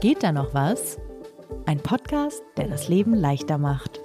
Geht da noch was? Ein Podcast, der das Leben leichter macht.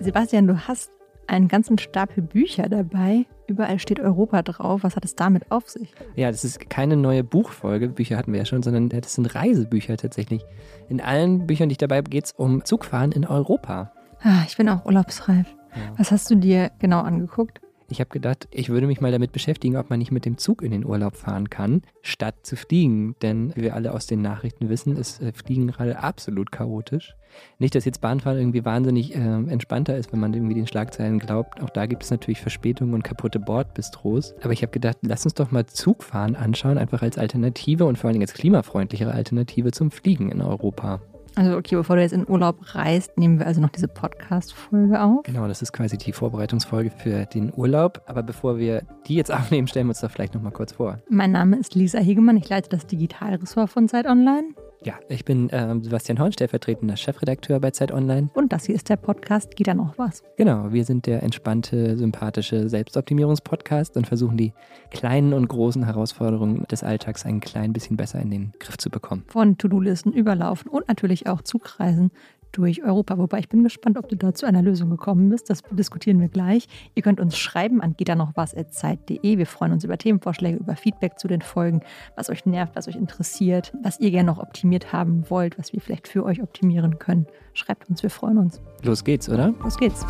Sebastian, du hast einen ganzen Stapel Bücher dabei. Überall steht Europa drauf. Was hat es damit auf sich? Ja, das ist keine neue Buchfolge, Bücher hatten wir ja schon, sondern das sind Reisebücher tatsächlich. In allen Büchern, die ich dabei habe, geht es um Zugfahren in Europa. Ah, ich bin auch urlaubsreif. Ja. Was hast du dir genau angeguckt? Ich habe gedacht, ich würde mich mal damit beschäftigen, ob man nicht mit dem Zug in den Urlaub fahren kann, statt zu fliegen. Denn wie wir alle aus den Nachrichten wissen, ist äh, Fliegen gerade absolut chaotisch. Nicht, dass jetzt Bahnfahren irgendwie wahnsinnig äh, entspannter ist, wenn man irgendwie den Schlagzeilen glaubt. Auch da gibt es natürlich Verspätungen und kaputte Bordbistros. Aber ich habe gedacht, lass uns doch mal Zugfahren anschauen, einfach als Alternative und vor allen Dingen als klimafreundlichere Alternative zum Fliegen in Europa. Also okay, bevor du jetzt in Urlaub reist, nehmen wir also noch diese Podcast-Folge auf. Genau, das ist quasi die Vorbereitungsfolge für den Urlaub. Aber bevor wir die jetzt aufnehmen, stellen wir uns doch vielleicht nochmal kurz vor. Mein Name ist Lisa Hegemann, ich leite das Digitalressort von Zeit Online. Ja, ich bin äh, Sebastian Horn, stellvertretender Chefredakteur bei Zeit Online. Und das hier ist der Podcast Geht da noch was? Genau, wir sind der entspannte, sympathische Selbstoptimierungspodcast und versuchen die kleinen und großen Herausforderungen des Alltags ein klein bisschen besser in den Griff zu bekommen. Von To-Do-Listen überlaufen und natürlich auch Zugreisen durch Europa. Wobei ich bin gespannt, ob du da zu einer Lösung gekommen bist. Das diskutieren wir gleich. Ihr könnt uns schreiben an geht da noch was zeit.de. Wir freuen uns über Themenvorschläge, über Feedback zu den Folgen, was euch nervt, was euch interessiert, was ihr gerne noch optimiert haben wollt, was wir vielleicht für euch optimieren können. Schreibt uns, wir freuen uns. Los geht's, oder? Los geht's.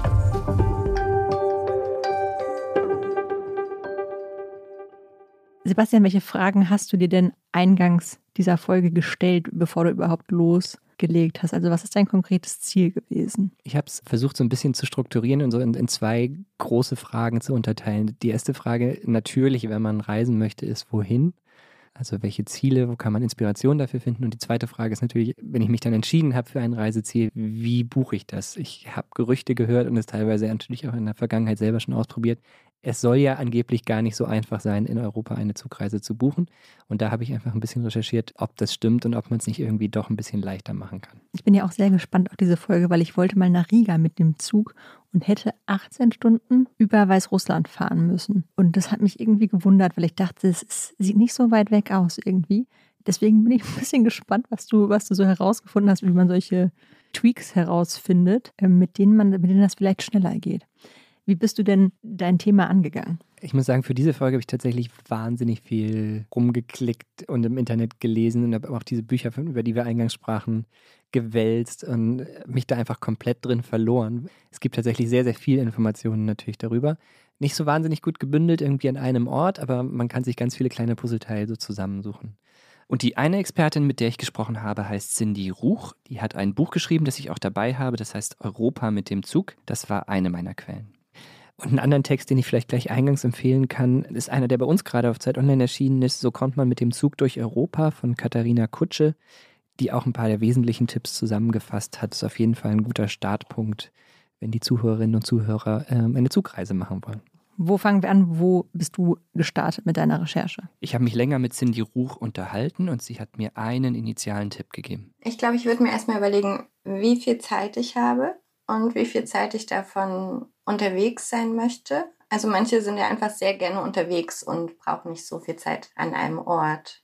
Sebastian, welche Fragen hast du dir denn eingangs dieser Folge gestellt, bevor du überhaupt los gelegt hast? Also was ist dein konkretes Ziel gewesen? Ich habe es versucht so ein bisschen zu strukturieren und so in, in, zwei große Fragen zu unterteilen. Die erste Frage natürlich, wenn man reisen möchte, ist wohin? Also welche Ziele, wo kann man Inspiration dafür finden? Und die zweite Frage ist natürlich, wenn ich mich dann entschieden habe für ein Reiseziel, wie buche ich das? Ich habe Gerüchte gehört und es teilweise natürlich auch in der Vergangenheit selber schon ausprobiert es soll ja angeblich gar nicht so einfach sein, in Europa eine Zugreise zu buchen. Und da habe ich einfach ein bisschen recherchiert, ob das stimmt und ob man es nicht irgendwie doch ein bisschen leichter machen kann. Ich bin ja auch sehr gespannt auf diese Folge, weil ich wollte mal nach Riga mit dem Zug und hätte 18 Stunden über Weißrussland fahren müssen. Und das hat mich irgendwie gewundert, weil ich dachte, es sieht nicht so weit weg aus irgendwie. Deswegen bin ich ein bisschen gespannt, was du, was du so herausgefunden hast, wie man solche Tweaks herausfindet, äh, mit denen man, mit denen das vielleicht schneller geht. Wie bist du denn dein Thema angegangen? Ich muss sagen, für diese Folge habe ich tatsächlich wahnsinnig viel rumgeklickt und im Internet gelesen und habe auch diese Bücher, über die wir eingangs sprachen, gewälzt und mich da einfach komplett drin verloren. Es gibt tatsächlich sehr, sehr viele Informationen natürlich darüber. Nicht so wahnsinnig gut gebündelt irgendwie an einem Ort, aber man kann sich ganz viele kleine Puzzleteile so zusammensuchen. Und die eine Expertin, mit der ich gesprochen habe, heißt Cindy Ruch. Die hat ein Buch geschrieben, das ich auch dabei habe. Das heißt Europa mit dem Zug. Das war eine meiner Quellen. Und einen anderen Text, den ich vielleicht gleich eingangs empfehlen kann, ist einer, der bei uns gerade auf Zeit Online erschienen ist. So kommt man mit dem Zug durch Europa von Katharina Kutsche, die auch ein paar der wesentlichen Tipps zusammengefasst hat. Das ist auf jeden Fall ein guter Startpunkt, wenn die Zuhörerinnen und Zuhörer äh, eine Zugreise machen wollen. Wo fangen wir an? Wo bist du gestartet mit deiner Recherche? Ich habe mich länger mit Cindy Ruch unterhalten und sie hat mir einen initialen Tipp gegeben. Ich glaube, ich würde mir erstmal überlegen, wie viel Zeit ich habe und wie viel Zeit ich davon unterwegs sein möchte. Also manche sind ja einfach sehr gerne unterwegs und brauchen nicht so viel Zeit an einem Ort.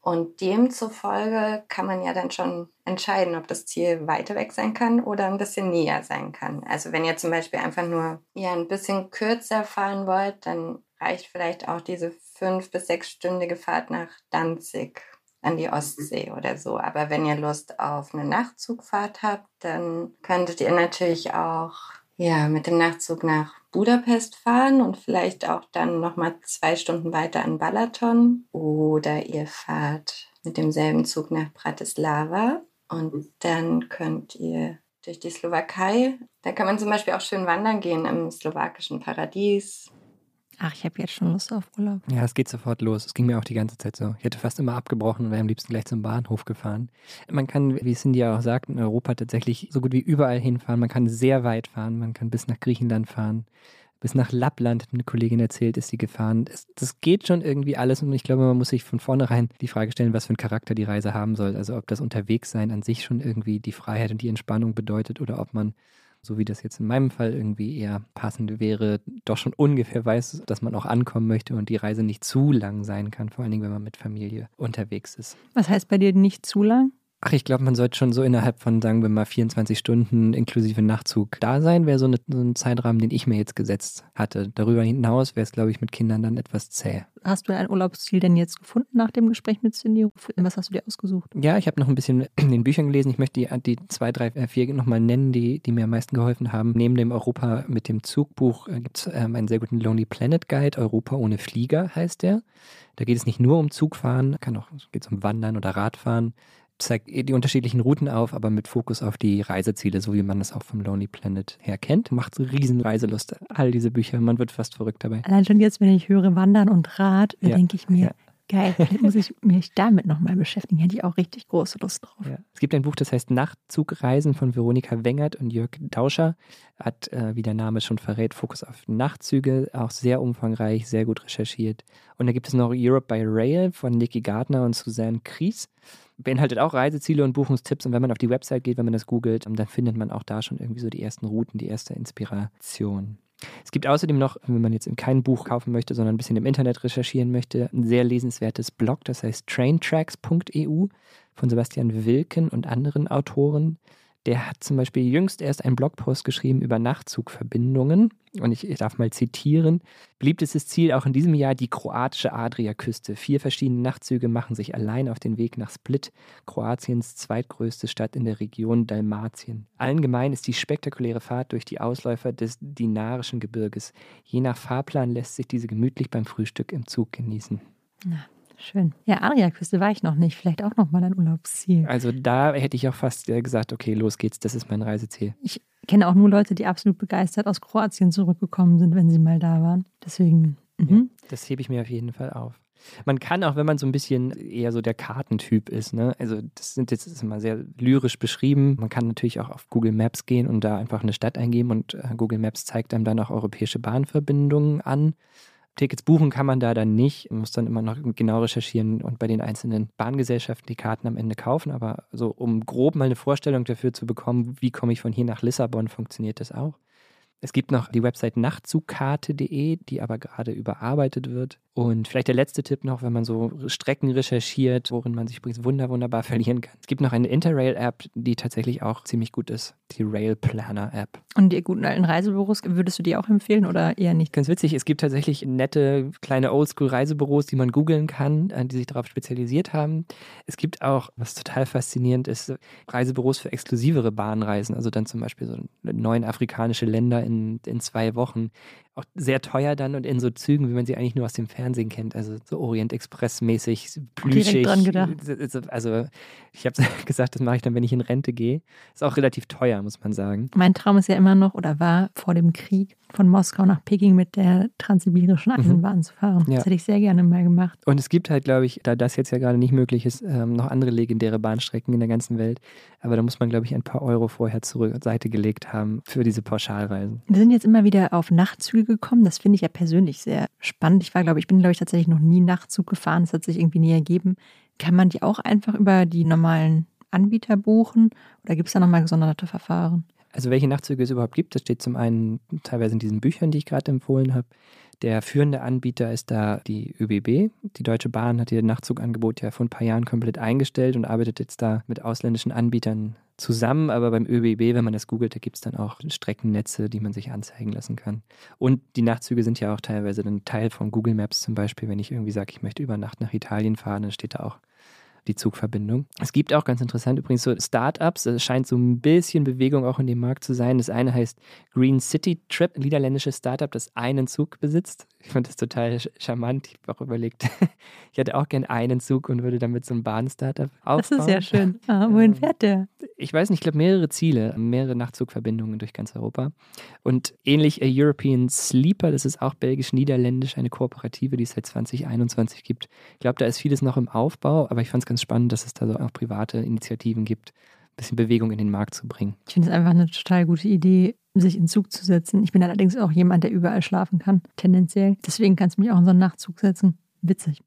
Und demzufolge kann man ja dann schon entscheiden, ob das Ziel weiter weg sein kann oder ein bisschen näher sein kann. Also wenn ihr zum Beispiel einfach nur ja, ein bisschen kürzer fahren wollt, dann reicht vielleicht auch diese fünf- bis sechsstündige Fahrt nach Danzig an die Ostsee oder so. Aber wenn ihr Lust auf eine Nachtzugfahrt habt, dann könntet ihr natürlich auch ja, mit dem Nachtzug nach Budapest fahren und vielleicht auch dann nochmal zwei Stunden weiter an Balaton. Oder ihr fahrt mit demselben Zug nach Bratislava und dann könnt ihr durch die Slowakei. Da kann man zum Beispiel auch schön wandern gehen im slowakischen Paradies. Ach, ich habe jetzt schon Lust auf Urlaub. Ja, es geht sofort los. Es ging mir auch die ganze Zeit so. Ich hätte fast immer abgebrochen und wäre am liebsten gleich zum Bahnhof gefahren. Man kann, wie Cindy auch sagt, in Europa tatsächlich so gut wie überall hinfahren. Man kann sehr weit fahren. Man kann bis nach Griechenland fahren. Bis nach Lappland, hat eine Kollegin erzählt, ist sie gefahren. Das, das geht schon irgendwie alles und ich glaube, man muss sich von vornherein die Frage stellen, was für einen Charakter die Reise haben soll. Also ob das Unterwegssein an sich schon irgendwie die Freiheit und die Entspannung bedeutet oder ob man so wie das jetzt in meinem Fall irgendwie eher passend wäre, doch schon ungefähr weiß, dass man auch ankommen möchte und die Reise nicht zu lang sein kann, vor allen Dingen, wenn man mit Familie unterwegs ist. Was heißt bei dir nicht zu lang? Ach, ich glaube, man sollte schon so innerhalb von, sagen wir mal, 24 Stunden inklusive Nachzug da sein, wäre so, eine, so ein Zeitrahmen, den ich mir jetzt gesetzt hatte. Darüber hinaus wäre es, glaube ich, mit Kindern dann etwas zäh. Hast du ein Urlaubsziel denn jetzt gefunden nach dem Gespräch mit Cindy? Was hast du dir ausgesucht? Ja, ich habe noch ein bisschen in den Büchern gelesen. Ich möchte die, die zwei, drei, äh, vier nochmal nennen, die, die mir am meisten geholfen haben. Neben dem Europa mit dem Zugbuch äh, gibt es ähm, einen sehr guten Lonely Planet Guide. Europa ohne Flieger heißt der. Da geht es nicht nur um Zugfahren, kann auch geht um Wandern oder Radfahren zeigt die unterschiedlichen Routen auf, aber mit Fokus auf die Reiseziele, so wie man das auch vom Lonely Planet her kennt. Macht riesen Reiselust, all diese Bücher. Man wird fast verrückt dabei. Allein schon jetzt, wenn ich höre Wandern und Rad, ja. denke ich mir, ja. Geil, vielleicht muss ich mich damit nochmal beschäftigen. Hätte ich auch richtig große Lust drauf. Ja. Es gibt ein Buch, das heißt Nachtzugreisen von Veronika Wengert und Jörg Dauscher. Hat, äh, wie der Name schon verrät, Fokus auf Nachtzüge, auch sehr umfangreich, sehr gut recherchiert. Und da gibt es noch Europe by Rail von Niki Gardner und Suzanne Kries beinhaltet auch Reiseziele und Buchungstipps. Und wenn man auf die Website geht, wenn man das googelt, dann findet man auch da schon irgendwie so die ersten Routen, die erste Inspiration. Es gibt außerdem noch, wenn man jetzt kein Buch kaufen möchte, sondern ein bisschen im Internet recherchieren möchte, ein sehr lesenswertes Blog, das heißt traintracks.eu von Sebastian Wilken und anderen Autoren. Der hat zum Beispiel jüngst erst einen Blogpost geschrieben über Nachtzugverbindungen. Und ich, ich darf mal zitieren. Beliebtestes Ziel auch in diesem Jahr die kroatische Adriaküste. Vier verschiedene Nachtzüge machen sich allein auf den Weg nach Split, Kroatiens zweitgrößte Stadt in der Region Dalmatien. Allen gemein ist die spektakuläre Fahrt durch die Ausläufer des Dinarischen Gebirges. Je nach Fahrplan lässt sich diese gemütlich beim Frühstück im Zug genießen. Na, Schön. Ja, Adriaküste war ich noch nicht. Vielleicht auch noch mal ein Urlaubsziel. Also da hätte ich auch fast äh, gesagt, okay, los geht's, das ist mein Reiseziel. Ich kenne auch nur Leute, die absolut begeistert aus Kroatien zurückgekommen sind, wenn sie mal da waren. Deswegen. Ja, mhm. das hebe ich mir auf jeden Fall auf. Man kann auch, wenn man so ein bisschen eher so der Kartentyp ist, ne? also das sind jetzt das ist immer sehr lyrisch beschrieben. Man kann natürlich auch auf Google Maps gehen und da einfach eine Stadt eingeben und äh, Google Maps zeigt einem dann auch europäische Bahnverbindungen an. Tickets buchen kann man da dann nicht. Man muss dann immer noch genau recherchieren und bei den einzelnen Bahngesellschaften die Karten am Ende kaufen. Aber so, um grob mal eine Vorstellung dafür zu bekommen, wie komme ich von hier nach Lissabon, funktioniert das auch. Es gibt noch die Website nachtzugkarte.de, die aber gerade überarbeitet wird. Und vielleicht der letzte Tipp noch, wenn man so Strecken recherchiert, worin man sich übrigens wunder, wunderbar verlieren kann. Es gibt noch eine Interrail-App, die tatsächlich auch ziemlich gut ist, die Rail Planner App. Und die guten alten Reisebüros, würdest du die auch empfehlen oder eher nicht? Ganz witzig, es gibt tatsächlich nette kleine Oldschool-Reisebüros, die man googeln kann, äh, die sich darauf spezialisiert haben. Es gibt auch, was total faszinierend ist, Reisebüros für exklusivere Bahnreisen, also dann zum Beispiel so neun afrikanische Länder in, in zwei Wochen auch sehr teuer dann und in so Zügen, wie man sie eigentlich nur aus dem Fernsehen kennt. Also so Orient Express mäßig, plüschig. Direkt dran gedacht. Also ich habe gesagt, das mache ich dann, wenn ich in Rente gehe. Ist auch relativ teuer, muss man sagen. Mein Traum ist ja immer noch oder war vor dem Krieg von Moskau nach Peking mit der transsibirischen mhm. Eisenbahn mhm. zu fahren. Ja. Das hätte ich sehr gerne mal gemacht. Und es gibt halt, glaube ich, da das jetzt ja gerade nicht möglich ist, ähm, noch andere legendäre Bahnstrecken in der ganzen Welt. Aber da muss man, glaube ich, ein paar Euro vorher zur Seite gelegt haben für diese Pauschalreisen. Wir sind jetzt immer wieder auf Nachtzüge gekommen. Das finde ich ja persönlich sehr spannend. Ich war, glaube ich, bin, glaube ich, tatsächlich noch nie Nachtzug gefahren. Das hat sich irgendwie nie ergeben. Kann man die auch einfach über die normalen Anbieter buchen oder gibt es da nochmal gesonderte Verfahren? Also welche Nachtzüge es überhaupt gibt, das steht zum einen teilweise in diesen Büchern, die ich gerade empfohlen habe. Der führende Anbieter ist da die ÖBB. Die Deutsche Bahn hat ihr Nachtzugangebot ja vor ein paar Jahren komplett eingestellt und arbeitet jetzt da mit ausländischen Anbietern zusammen. Aber beim ÖBB, wenn man das googelt, da gibt es dann auch Streckennetze, die man sich anzeigen lassen kann. Und die Nachtzüge sind ja auch teilweise dann Teil von Google Maps zum Beispiel. Wenn ich irgendwie sage, ich möchte über Nacht nach Italien fahren, dann steht da auch die Zugverbindung. Es gibt auch ganz interessant übrigens so Startups, es scheint so ein bisschen Bewegung auch in dem Markt zu sein. Das eine heißt Green City Trip, ein niederländisches Startup, das einen Zug besitzt. Ich fand das total charmant. Ich habe auch überlegt, ich hätte auch gern einen Zug und würde damit so ein Bahn-Startup aufbauen. Das ist ja schön. Ah, wohin ähm, fährt der? Ich weiß nicht, ich glaube mehrere Ziele, mehrere Nachtzugverbindungen durch ganz Europa. Und ähnlich A European Sleeper, das ist auch belgisch-niederländisch, eine Kooperative, die es seit 2021 gibt. Ich glaube, da ist vieles noch im Aufbau, aber ich fand es ganz spannend, dass es da so auch private Initiativen gibt, ein bisschen Bewegung in den Markt zu bringen. Ich finde es einfach eine total gute Idee, sich in Zug zu setzen. Ich bin allerdings auch jemand, der überall schlafen kann, tendenziell. Deswegen kannst du mich auch in so einen Nachtzug setzen. Witzig.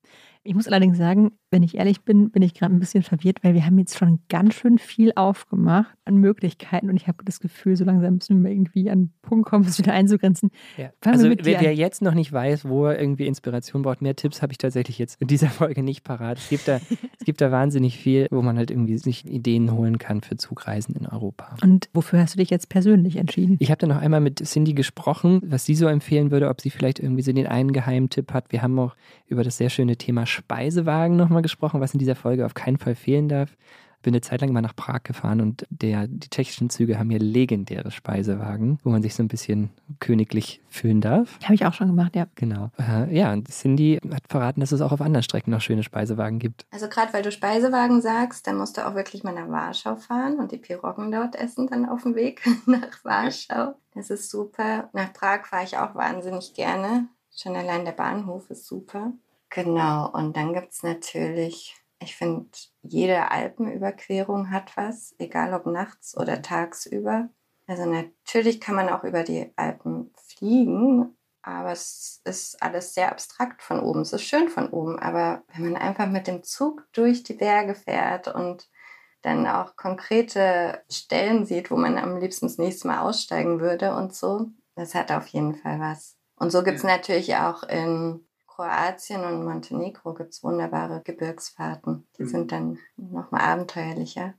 Ich muss allerdings sagen, wenn ich ehrlich bin, bin ich gerade ein bisschen verwirrt, weil wir haben jetzt schon ganz schön viel aufgemacht an Möglichkeiten und ich habe das Gefühl, so langsam müssen wir irgendwie an den Punkt kommen, es wieder einzugrenzen. Ja. Also wer, wer, jetzt noch nicht weiß, wo er irgendwie Inspiration braucht, mehr Tipps habe ich tatsächlich jetzt in dieser Folge nicht parat. Es gibt da, es gibt da wahnsinnig viel, wo man halt irgendwie sich Ideen holen kann für Zugreisen in Europa. Und wofür hast du dich jetzt persönlich entschieden? Ich habe dann noch einmal mit Cindy gesprochen, was sie so empfehlen würde, ob sie vielleicht irgendwie so den einen Geheimtipp hat. Wir haben auch über das sehr schöne Thema Speisewagen nochmal gesprochen, was in dieser Folge auf keinen Fall fehlen darf. Bin eine Zeit lang mal nach Prag gefahren und der, die tschechischen Züge haben hier legendäre Speisewagen, wo man sich so ein bisschen königlich fühlen darf. Habe ich auch schon gemacht, ja. Genau. Äh, ja, und Cindy hat verraten, dass es auch auf anderen Strecken noch schöne Speisewagen gibt. Also gerade weil du Speisewagen sagst, dann musst du auch wirklich mal nach Warschau fahren und die Piroggen dort essen dann auf dem Weg nach Warschau. Das ist super. Nach Prag fahre ich auch wahnsinnig gerne. Schon allein der Bahnhof ist super. Genau, und dann gibt es natürlich, ich finde, jede Alpenüberquerung hat was, egal ob nachts oder tagsüber. Also natürlich kann man auch über die Alpen fliegen, aber es ist alles sehr abstrakt von oben. Es ist schön von oben, aber wenn man einfach mit dem Zug durch die Berge fährt und dann auch konkrete Stellen sieht, wo man am liebsten das nächste Mal aussteigen würde und so, das hat auf jeden Fall was. Und so gibt es ja. natürlich auch in Kroatien und Montenegro gibt es wunderbare Gebirgsfahrten. Die mhm. sind dann nochmal abenteuerlicher.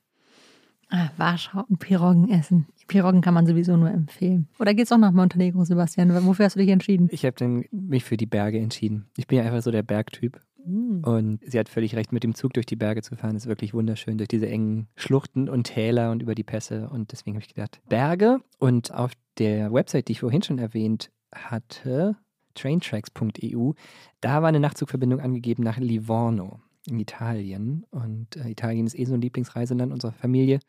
Ah, Warschau und Piroggen essen. Piroggen kann man sowieso nur empfehlen. Oder geht es auch nach Montenegro, Sebastian? Wofür hast du dich entschieden? Ich habe mich für die Berge entschieden. Ich bin ja einfach so der Bergtyp. Mhm. Und sie hat völlig recht, mit dem Zug durch die Berge zu fahren, ist wirklich wunderschön, durch diese engen Schluchten und Täler und über die Pässe. Und deswegen habe ich gedacht, Berge. Und auf der Website, die ich vorhin schon erwähnt hatte, traintracks.eu, da war eine Nachtzugverbindung angegeben nach Livorno in Italien. Und äh, Italien ist eh so ein Lieblingsreiseland unserer Familie.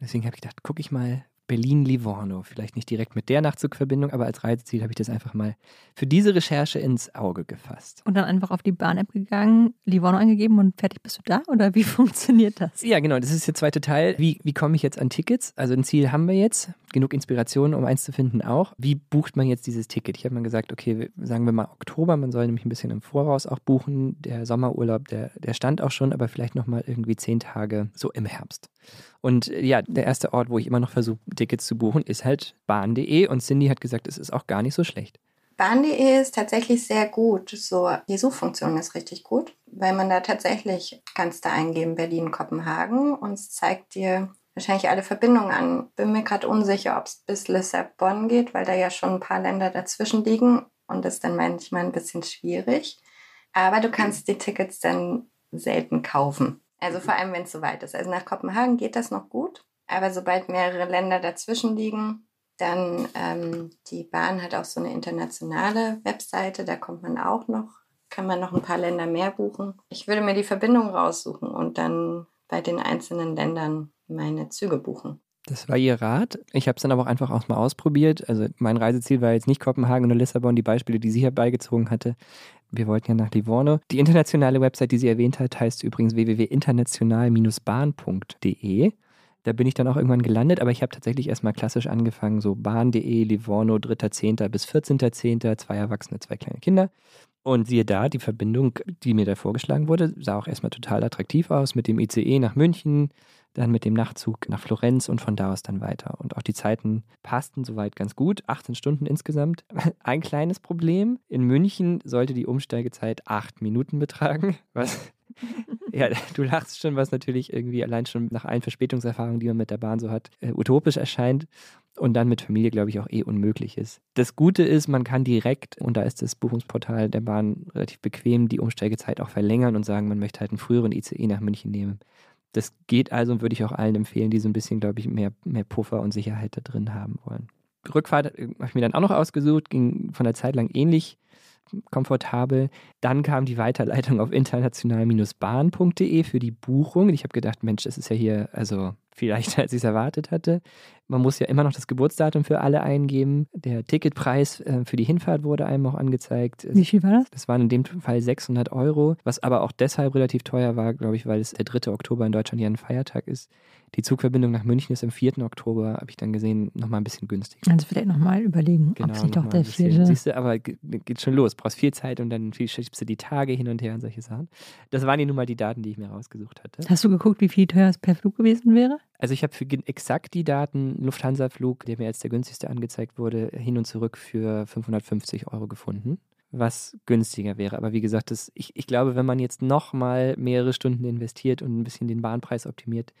Deswegen habe ich gedacht, gucke ich mal Berlin-Livorno. Vielleicht nicht direkt mit der Nachtzugverbindung, aber als Reiseziel habe ich das einfach mal für diese Recherche ins Auge gefasst. Und dann einfach auf die Bahn-App gegangen, Livorno eingegeben und fertig bist du da? Oder wie funktioniert das? Ja, genau. Das ist der zweite Teil. Wie, wie komme ich jetzt an Tickets? Also ein Ziel haben wir jetzt. Genug Inspiration, um eins zu finden auch. Wie bucht man jetzt dieses Ticket? Ich habe mal gesagt, okay, sagen wir mal Oktober. Man soll nämlich ein bisschen im Voraus auch buchen. Der Sommerurlaub, der, der stand auch schon, aber vielleicht nochmal irgendwie zehn Tage so im Herbst. Und äh, ja, der erste Ort, wo ich immer noch versuche, Tickets zu buchen, ist halt bahn.de. Und Cindy hat gesagt, es ist auch gar nicht so schlecht. Bahn.de ist tatsächlich sehr gut. So, die Suchfunktion ist richtig gut, weil man da tatsächlich kannst da eingeben Berlin, Kopenhagen und es zeigt dir wahrscheinlich alle Verbindungen an. Bin mir gerade unsicher, ob es bis Lissabon geht, weil da ja schon ein paar Länder dazwischen liegen und das ist dann manchmal ein bisschen schwierig. Aber du kannst die Tickets dann selten kaufen. Also vor allem, wenn es so weit ist. Also nach Kopenhagen geht das noch gut, aber sobald mehrere Länder dazwischen liegen, dann ähm, die Bahn hat auch so eine internationale Webseite, da kommt man auch noch, kann man noch ein paar Länder mehr buchen. Ich würde mir die Verbindung raussuchen und dann bei den einzelnen Ländern meine Züge buchen. Das war Ihr Rat. Ich habe es dann aber auch einfach auch mal ausprobiert. Also mein Reiseziel war jetzt nicht Kopenhagen oder Lissabon, die Beispiele, die sie herbeigezogen hatte. Wir wollten ja nach Livorno. Die internationale Website, die sie erwähnt hat, heißt übrigens www.international-bahn.de. Da bin ich dann auch irgendwann gelandet, aber ich habe tatsächlich erstmal klassisch angefangen, so bahn.de, Livorno, 3.10. bis 14.10., zwei Erwachsene, zwei kleine Kinder. Und siehe da, die Verbindung, die mir da vorgeschlagen wurde, sah auch erstmal total attraktiv aus mit dem ICE nach München, dann mit dem Nachtzug nach Florenz und von da aus dann weiter. Und auch die Zeiten passten soweit ganz gut. 18 Stunden insgesamt. Ein kleines Problem. In München sollte die Umsteigezeit acht Minuten betragen, was ja, du lachst schon, was natürlich irgendwie allein schon nach allen Verspätungserfahrungen, die man mit der Bahn so hat, äh, utopisch erscheint und dann mit Familie, glaube ich, auch eh unmöglich ist. Das Gute ist, man kann direkt, und da ist das Buchungsportal der Bahn relativ bequem, die Umsteigezeit auch verlängern und sagen, man möchte halt einen früheren ICE nach München nehmen. Das geht also und würde ich auch allen empfehlen, die so ein bisschen, glaube ich, mehr, mehr Puffer und Sicherheit da drin haben wollen. Rückfahrt äh, habe ich mir dann auch noch ausgesucht, ging von der Zeit lang ähnlich komfortabel. Dann kam die Weiterleitung auf international-bahn.de für die Buchung. Ich habe gedacht, Mensch, das ist ja hier, also viel leichter, als ich es erwartet hatte. Man muss ja immer noch das Geburtsdatum für alle eingeben. Der Ticketpreis äh, für die Hinfahrt wurde einem auch angezeigt. Wie viel war das? Das waren in dem Fall 600 Euro, was aber auch deshalb relativ teuer war, glaube ich, weil es der 3. Oktober in Deutschland ja ein Feiertag ist. Die Zugverbindung nach München ist am 4. Oktober, habe ich dann gesehen, nochmal ein bisschen günstiger. Also vielleicht nochmal überlegen, Genau, ob sich noch doch der ein bisschen. vierte. Siehst du, aber ge- geht schon los. Brauchst viel Zeit und dann schiebst du die Tage hin und her und solche Sachen. Das waren die nun mal die Daten, die ich mir rausgesucht hatte. Hast du geguckt, wie viel teuer es per Flug gewesen wäre? Also ich habe für exakt die Daten Lufthansa-Flug, der mir als der günstigste angezeigt wurde, hin und zurück für 550 Euro gefunden, was günstiger wäre. Aber wie gesagt, das, ich, ich glaube, wenn man jetzt noch mal mehrere Stunden investiert und ein bisschen den Bahnpreis optimiert,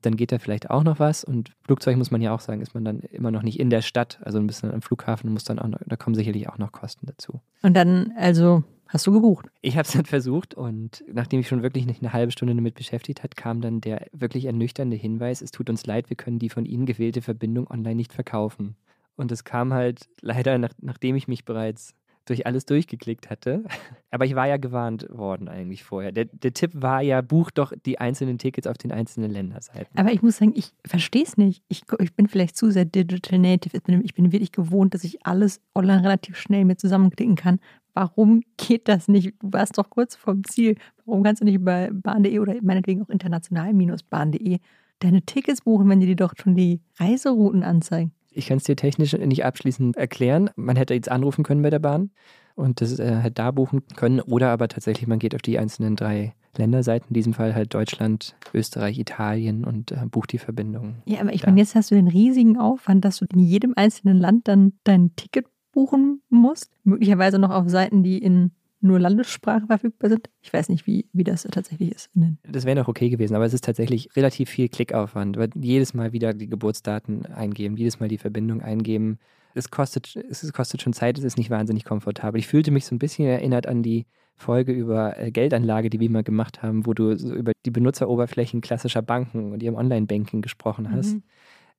dann geht da vielleicht auch noch was. Und Flugzeug muss man ja auch sagen, ist man dann immer noch nicht in der Stadt, also ein bisschen am Flughafen muss dann auch noch, da kommen sicherlich auch noch Kosten dazu. Und dann, also, hast du gebucht. Ich habe es dann versucht und nachdem ich schon wirklich nicht eine halbe Stunde damit beschäftigt hat, kam dann der wirklich ernüchternde Hinweis, es tut uns leid, wir können die von Ihnen gewählte Verbindung online nicht verkaufen. Und es kam halt leider, nach, nachdem ich mich bereits durch alles durchgeklickt hatte. Aber ich war ja gewarnt worden eigentlich vorher. Der, der Tipp war ja, buch doch die einzelnen Tickets auf den einzelnen Länderseiten. Aber ich muss sagen, ich verstehe es nicht. Ich, ich bin vielleicht zu sehr digital native. Ich bin, ich bin wirklich gewohnt, dass ich alles online relativ schnell mir zusammenklicken kann. Warum geht das nicht? Du warst doch kurz vorm Ziel. Warum kannst du nicht über bahn.de oder meinetwegen auch international-bahn.de deine Tickets buchen, wenn die dir doch schon die Reiserouten anzeigen? Ich kann es dir technisch nicht abschließend erklären. Man hätte jetzt anrufen können bei der Bahn und das äh, hätte da buchen können. Oder aber tatsächlich, man geht auf die einzelnen drei Länderseiten, in diesem Fall halt Deutschland, Österreich, Italien und äh, bucht die Verbindung. Ja, aber ich Da. meine, jetzt hast du den riesigen Aufwand, dass du in jedem einzelnen Land dann dein Ticket buchen musst. Möglicherweise noch auf Seiten, die in nur Landessprache verfügbar sind. Ich weiß nicht, wie, wie das tatsächlich ist. Das wäre noch okay gewesen, aber es ist tatsächlich relativ viel Klickaufwand, weil jedes Mal wieder die Geburtsdaten eingeben, jedes Mal die Verbindung eingeben. Es kostet, es kostet schon Zeit, es ist nicht wahnsinnig komfortabel. Ich fühlte mich so ein bisschen erinnert an die Folge über äh, Geldanlage, die wir mal gemacht haben, wo du so über die Benutzeroberflächen klassischer Banken und ihrem Online-Banking gesprochen hast. Mhm.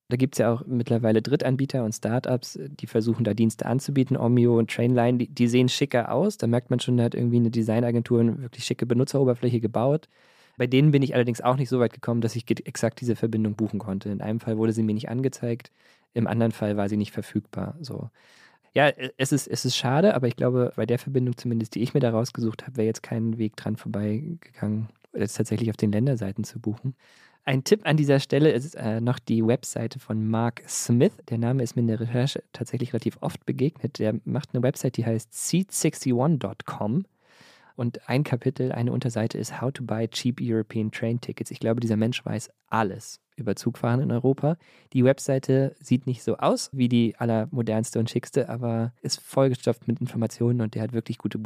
Da gibt es ja auch mittlerweile Drittanbieter und Startups, die versuchen da Dienste anzubieten. Omio und Trainline, die, die sehen schicker aus. Da merkt man schon, da hat irgendwie eine Designagentur eine wirklich schicke Benutzeroberfläche gebaut. Bei denen bin ich allerdings auch nicht so weit gekommen, dass ich exakt diese Verbindung buchen konnte. In einem Fall wurde sie mir nicht angezeigt, im anderen Fall war sie nicht verfügbar. So. Ja, äh, es ist, es ist schade, aber ich glaube, bei der Verbindung zumindest, die ich mir da rausgesucht habe, wäre jetzt kein Weg dran vorbeigegangen, jetzt tatsächlich auf den Länderseiten zu buchen. Ein Tipp an dieser Stelle ist äh, noch die Webseite von Mark Smith. Der Name ist mir in der Recherche tatsächlich relativ oft begegnet. Der macht eine Website, die heißt seat61.com. Und ein Kapitel, eine Unterseite ist How to Buy Cheap European Train Tickets. Ich glaube, dieser Mensch weiß alles über Zugfahren in Europa. Die Webseite sieht nicht so aus wie die allermodernste und schickste, aber ist vollgestopft mit Informationen und der hat wirklich gute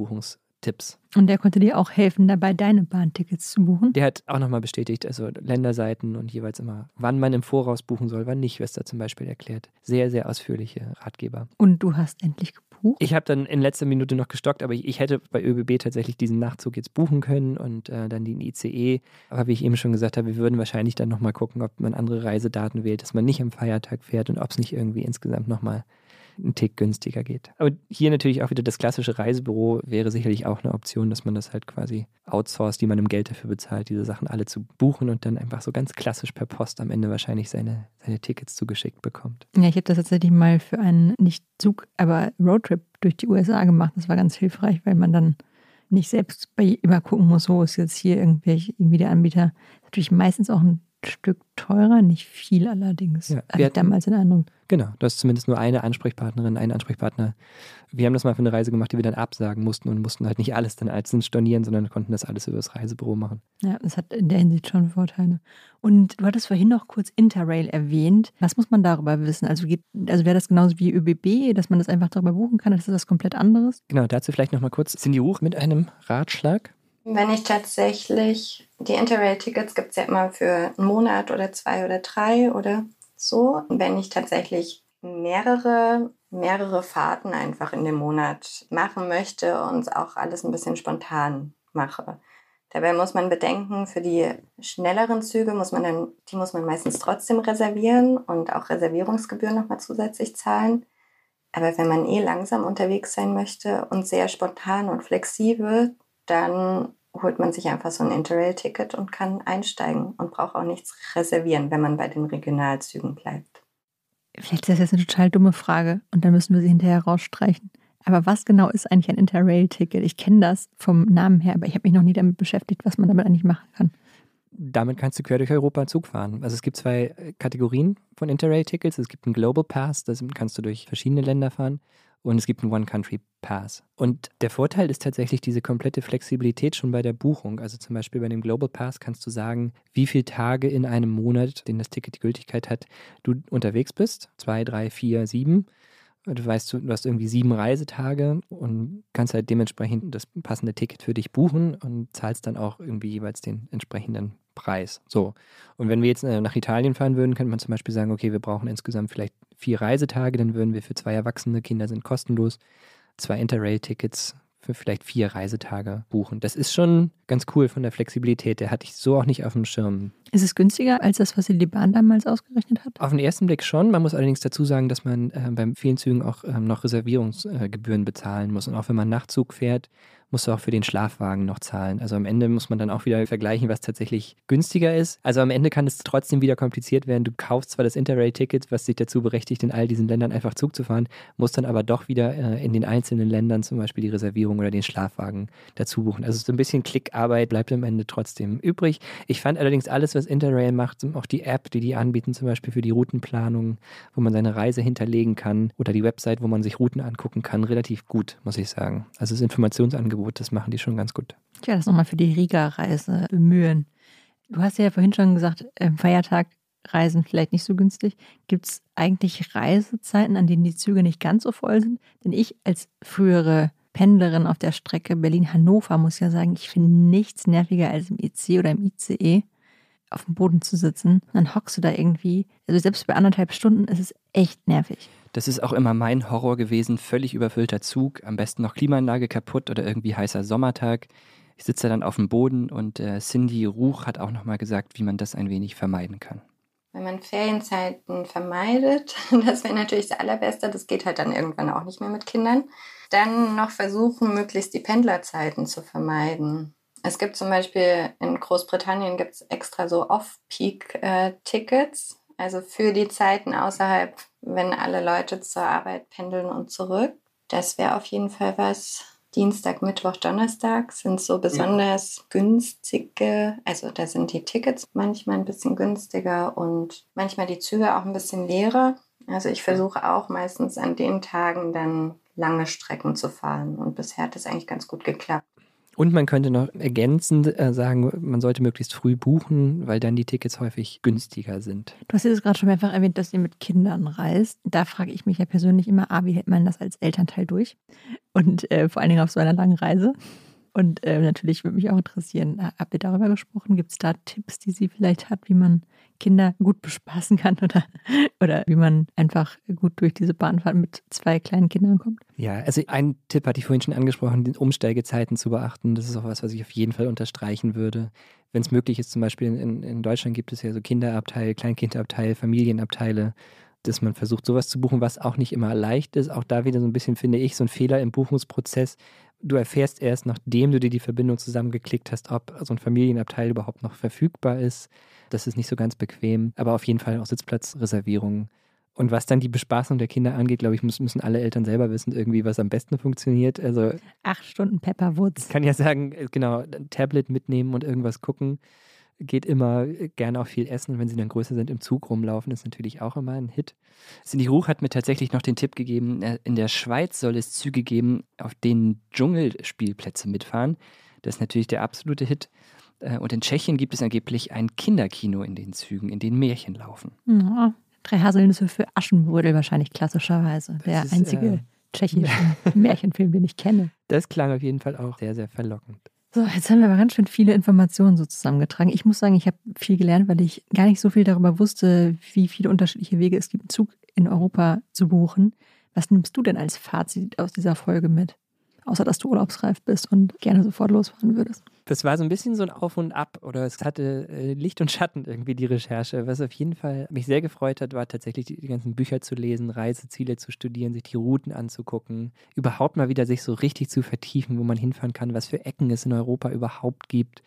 Buchungstipps. Und der konnte dir auch helfen, dabei deine Bahntickets zu buchen. Der hat auch nochmal bestätigt, also Länderseiten und jeweils immer, wann man im Voraus buchen soll, wann nicht, was da zum Beispiel erklärt. Sehr, sehr ausführliche Ratgeber. Und du hast endlich gebucht. Ich habe dann in letzter Minute noch gestockt, aber ich, ich hätte bei ÖBB tatsächlich diesen Nachtzug jetzt buchen können und äh, dann den ICE. Aber wie ich eben schon gesagt habe, wir würden wahrscheinlich dann nochmal gucken, ob man andere Reisedaten wählt, dass man nicht am Feiertag fährt und ob es nicht irgendwie insgesamt nochmal einen Tick günstiger geht. Aber hier natürlich auch wieder das klassische Reisebüro wäre sicherlich auch eine Option, dass man das halt quasi outsourced, die man im Geld dafür bezahlt, diese Sachen alle zu buchen und dann einfach so ganz klassisch per Post am Ende wahrscheinlich seine, seine Tickets zugeschickt bekommt. Ja, ich habe das tatsächlich mal für einen nicht Zug, aber Roadtrip durch die USA gemacht. Das war ganz hilfreich, weil man dann nicht selbst bei immer gucken muss, wo ist jetzt hier irgendwelche, irgendwie der Anbieter. Natürlich meistens auch ein Stück teurer, nicht viel allerdings. Ja, wir hatten- damals den Eindruck. Genau, du hast zumindest nur eine Ansprechpartnerin, einen Ansprechpartner. Wir haben das mal für eine Reise gemacht, die wir dann absagen mussten und mussten halt nicht alles dann einzeln stornieren, sondern konnten das alles über das Reisebüro machen. Ja, das hat in der Hinsicht schon Vorteile. Und du hattest vorhin noch kurz Interrail erwähnt. Was muss man darüber wissen? Also, geht, also wäre das genauso wie ÖBB, dass man das einfach darüber buchen kann? Das ist das komplett anderes? Genau, dazu vielleicht nochmal kurz Cindy Ruch mit einem Ratschlag. Wenn ich tatsächlich, die Interrail-Tickets gibt es ja immer für einen Monat oder zwei oder drei oder so. Wenn ich tatsächlich mehrere, mehrere Fahrten einfach in dem Monat machen möchte und auch alles ein bisschen spontan mache. Dabei muss man bedenken, für die schnelleren Züge muss man dann, die muss man meistens trotzdem reservieren und auch Reservierungsgebühren nochmal zusätzlich zahlen. Aber wenn man eh langsam unterwegs sein möchte und sehr spontan und flexibel, dann holt man sich einfach so ein Interrail-Ticket und kann einsteigen und braucht auch nichts reservieren, wenn man bei den Regionalzügen bleibt. Vielleicht ist das jetzt eine total dumme Frage und dann müssen wir sie hinterher rausstreichen. Aber was genau ist eigentlich ein Interrail-Ticket? Ich kenne das vom Namen her, aber ich habe mich noch nie damit beschäftigt, was man damit eigentlich machen kann. Damit kannst du quer durch Europa Zug fahren. Also es gibt zwei Kategorien von Interrail-Tickets. Es gibt einen Global Pass, da kannst du durch verschiedene Länder fahren. Und es gibt einen One-Country-Pass. Und der Vorteil ist tatsächlich diese komplette Flexibilität schon bei der Buchung. Also zum Beispiel bei dem Global Pass kannst du sagen, wie viele Tage in einem Monat, den das Ticket die Gültigkeit hat, du unterwegs bist. Zwei, drei, vier, sieben. Du weißt, du hast irgendwie sieben Reisetage und kannst halt dementsprechend das passende Ticket für dich buchen und zahlst dann auch irgendwie jeweils den entsprechenden Preis. So. Und wenn wir jetzt äh, nach Italien fahren würden, könnte man zum Beispiel sagen, okay, wir brauchen insgesamt vielleicht vier Reisetage, dann würden wir für zwei Erwachsene, Kinder sind kostenlos, zwei Interrail-Tickets für vielleicht vier Reisetage buchen. Das ist schon ganz cool von der Flexibilität. Der hatte ich so auch nicht auf dem Schirm. Ist es günstiger als das, was die Bahn damals ausgerechnet hat? Auf den ersten Blick schon. Man muss allerdings dazu sagen, dass man äh, bei vielen Zügen auch äh, noch Reservierungsgebühren bezahlen muss. Und auch wenn man Nachtzug fährt, musst du auch für den Schlafwagen noch zahlen. Also am Ende muss man dann auch wieder vergleichen, was tatsächlich günstiger ist. Also am Ende kann es trotzdem wieder kompliziert werden. Du kaufst zwar das Interrail-Ticket, was dich dazu berechtigt, in all diesen Ländern einfach Zug zu fahren, musst dann aber doch wieder äh, in den einzelnen Ländern zum Beispiel die Reservierung oder den Schlafwagen dazu buchen. Also so ein bisschen Klickarbeit bleibt am Ende trotzdem übrig. Ich fand allerdings alles, was Interrail macht, auch die App, die die anbieten, zum Beispiel für die Routenplanung, wo man seine Reise hinterlegen kann oder die Website, wo man sich Routen angucken kann, relativ gut, muss ich sagen. Also das Informationsangebot Angebot, das machen die schon ganz gut. Tja, das nochmal für die Riga-Reise bemühen. Du hast ja vorhin schon gesagt, Feiertag Reisen vielleicht nicht so günstig. Gibt es eigentlich Reisezeiten, an denen die Züge nicht ganz so voll sind? Denn ich als frühere Pendlerin auf der Strecke Berlin-Hannover muss ja sagen, ich finde nichts nerviger als im EC oder im ICE auf dem Boden zu sitzen. Dann hockst du da irgendwie. Also selbst bei anderthalb Stunden ist es echt nervig. Das ist auch immer mein Horror gewesen. Völlig überfüllter Zug, am besten noch Klimaanlage kaputt oder irgendwie heißer Sommertag. Ich sitze dann auf dem Boden und äh, Cindy Ruch hat auch nochmal gesagt, wie man das ein wenig vermeiden kann. Wenn man Ferienzeiten vermeidet, das wäre natürlich das Allerbeste, das geht halt dann irgendwann auch nicht mehr mit Kindern, dann noch versuchen, möglichst die Pendlerzeiten zu vermeiden. Es gibt zum Beispiel in Großbritannien gibt es extra so Off-Peak-Tickets, äh, also für die Zeiten außerhalb, wenn alle Leute zur Arbeit pendeln und zurück. Das wäre auf jeden Fall was. Dienstag, Mittwoch, Donnerstag sind so besonders ja. günstige, also da sind die Tickets manchmal ein bisschen günstiger und manchmal die Züge auch ein bisschen leerer. Also ich versuche auch meistens an den Tagen dann lange Strecken zu fahren und bisher hat das eigentlich ganz gut geklappt. Und man könnte noch ergänzend äh, sagen, man sollte möglichst früh buchen, weil dann die Tickets häufig günstiger sind. Du hast jetzt gerade schon mehrfach erwähnt, dass ihr mit Kindern reist. Da frage ich mich ja persönlich immer, ah, wie hält man das als Elternteil durch? Und äh, vor allen Dingen auf so einer langen Reise. Und äh, natürlich würde mich auch interessieren, habt ihr darüber gesprochen? Gibt es da Tipps, die sie vielleicht hat, wie man Kinder gut bespaßen kann oder, oder wie man einfach gut durch diese Bahnfahrt mit zwei kleinen Kindern kommt? Ja, also ein Tipp hatte ich vorhin schon angesprochen, die Umsteigezeiten zu beachten. Das ist auch was, was ich auf jeden Fall unterstreichen würde. Wenn es möglich ist, zum Beispiel in, in Deutschland gibt es ja so Kinderabteil, Kleinkindabteil, Familienabteile dass man versucht, sowas zu buchen, was auch nicht immer leicht ist. Auch da wieder so ein bisschen, finde ich, so ein Fehler im Buchungsprozess. Du erfährst erst, nachdem du dir die Verbindung zusammengeklickt hast, ob so ein Familienabteil überhaupt noch verfügbar ist. Das ist nicht so ganz bequem, aber auf jeden Fall auch Sitzplatzreservierungen. Und was dann die Bespaßung der Kinder angeht, glaube ich, müssen alle Eltern selber wissen, irgendwie, was am besten funktioniert. Also acht Stunden Pepperwoods. Ich kann ja sagen, äh, genau, ein Tablet mitnehmen und irgendwas gucken. Geht immer äh, gerne auch viel essen. Und wenn sie dann größer sind, im Zug rumlaufen, ist natürlich auch immer ein Hit. Cindy Ruch hat mir tatsächlich noch den Tipp gegeben, äh, in der Schweiz soll es Züge geben, auf denen Dschungelspielplätze mitfahren. Das ist natürlich der absolute Hit. Äh, und in Tschechien gibt es angeblich ein Kinderkino in den Zügen, in denen Märchen laufen. Ja, drei Haselnüsse für Aschenbrödel wahrscheinlich klassischerweise. Der ist, einzige äh, tschechische Märchenfilm, den ich kenne. Das klang auf jeden Fall auch sehr, sehr verlockend. So, jetzt haben wir aber ganz schön viele Informationen so zusammengetragen. Ich muss sagen, ich habe viel gelernt, weil ich gar nicht so viel darüber wusste, wie viele unterschiedliche Wege es gibt, einen Zug in Europa zu buchen. Was nimmst du denn als Fazit aus dieser Folge mit? Außer dass du urlaubsreif bist und gerne sofort losfahren würdest. Das war so ein bisschen so ein Auf und Ab oder es hatte äh, Licht und Schatten irgendwie die Recherche. Was auf jeden Fall mich sehr gefreut hat, war tatsächlich die, die ganzen Bücher zu lesen, Reiseziele zu studieren, sich die Routen anzugucken, überhaupt mal wieder sich so richtig zu vertiefen, wo man hinfahren kann, was für Ecken es in Europa überhaupt gibt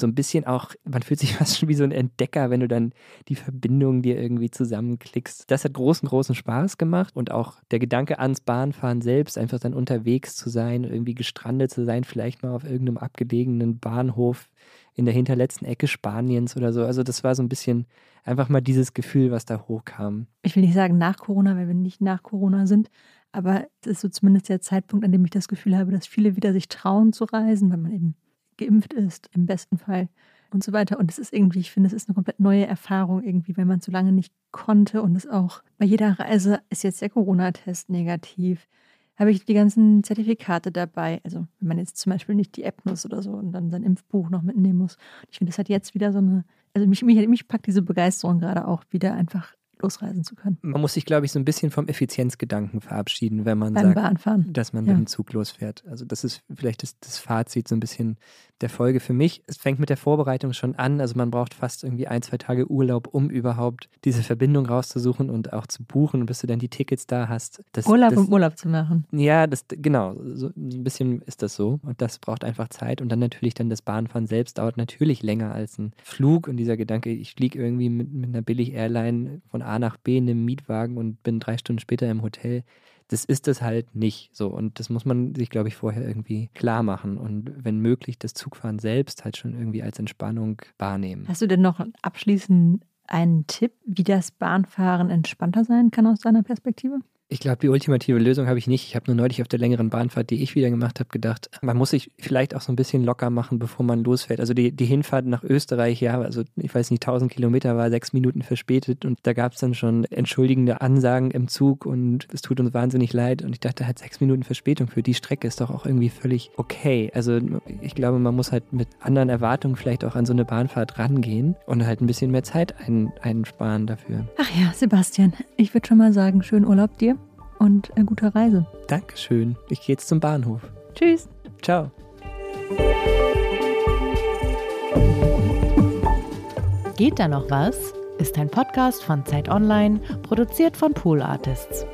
so ein bisschen auch, man fühlt sich fast schon wie so ein Entdecker, wenn du dann die Verbindungen dir irgendwie zusammenklickst. Das hat großen, großen Spaß gemacht und auch der Gedanke ans Bahnfahren selbst, einfach dann unterwegs zu sein, irgendwie gestrandet zu sein, vielleicht mal auf irgendeinem abgelegenen Bahnhof in der hinterletzten Ecke Spaniens oder so. Also das war so ein bisschen einfach mal dieses Gefühl, was da hochkam. Ich will nicht sagen nach Corona, weil wir nicht nach Corona sind, aber es ist so zumindest der Zeitpunkt, an dem ich das Gefühl habe, dass viele wieder sich trauen zu reisen, weil man eben geimpft ist, im besten Fall und so weiter. Und es ist irgendwie, ich finde, es ist eine komplett neue Erfahrung irgendwie, wenn man so lange nicht konnte und es auch bei jeder Reise ist jetzt der Corona-Test negativ. Habe ich die ganzen Zertifikate dabei. Also, wenn man jetzt zum Beispiel nicht die App nutzt oder so und dann sein Impfbuch noch mitnehmen muss. Ich finde, das hat jetzt wieder so eine, also mich, mich, mich packt diese Begeisterung gerade auch wieder einfach losreisen zu können. Man muss sich, glaube ich, so ein bisschen vom Effizienzgedanken verabschieden, wenn man Beim sagt, Bahnfahren. dass man Ja. mit dem Zug losfährt. Also das ist vielleicht das, das Fazit so ein bisschen der Folge für mich. Es fängt mit der Vorbereitung schon an. Also man braucht fast irgendwie ein, zwei Tage Urlaub, um überhaupt diese Verbindung rauszusuchen und auch zu buchen. Und bis du dann die Tickets da hast. Das, Urlaub, das, um Urlaub zu machen. Ja, das genau, so ein bisschen ist das so. Und das braucht einfach Zeit. Und dann natürlich dann das Bahnfahren selbst dauert natürlich länger als ein Flug. Und dieser Gedanke, ich fliege irgendwie mit, mit einer Billig-Airline von A nach B in einem Mietwagen und bin drei Stunden später im Hotel. Das ist es halt nicht so. Und das muss man sich, glaube ich, vorher irgendwie klar machen. Und wenn möglich, das Zugfahren selbst halt schon irgendwie als Entspannung wahrnehmen. Hast du denn noch abschließend einen Tipp, wie das Bahnfahren entspannter sein kann aus deiner Perspektive? Ich glaube, die ultimative Lösung habe ich nicht. Ich habe nur neulich auf der längeren Bahnfahrt, die ich wieder gemacht habe, gedacht, man muss sich vielleicht auch so ein bisschen locker machen, bevor man losfährt. Also die, die Hinfahrt nach Österreich, ja, also ich weiß nicht, 1000 Kilometer war sechs Minuten verspätet und da gab es dann schon entschuldigende Ansagen im Zug und es tut uns wahnsinnig leid. Und ich dachte halt, sechs Minuten Verspätung für die Strecke ist doch auch irgendwie völlig okay. Also ich glaube, man muss halt mit anderen Erwartungen vielleicht auch an so eine Bahnfahrt rangehen und halt ein bisschen mehr Zeit ein, einsparen dafür. Ach ja, Sebastian, ich würde schon mal sagen, schönen Urlaub dir und eine gute Reise. Dankeschön. Ich gehe jetzt zum Bahnhof. Tschüss. Ciao. Geht da noch was? Ist ein Podcast von Zeit Online, produziert von Pool Artists.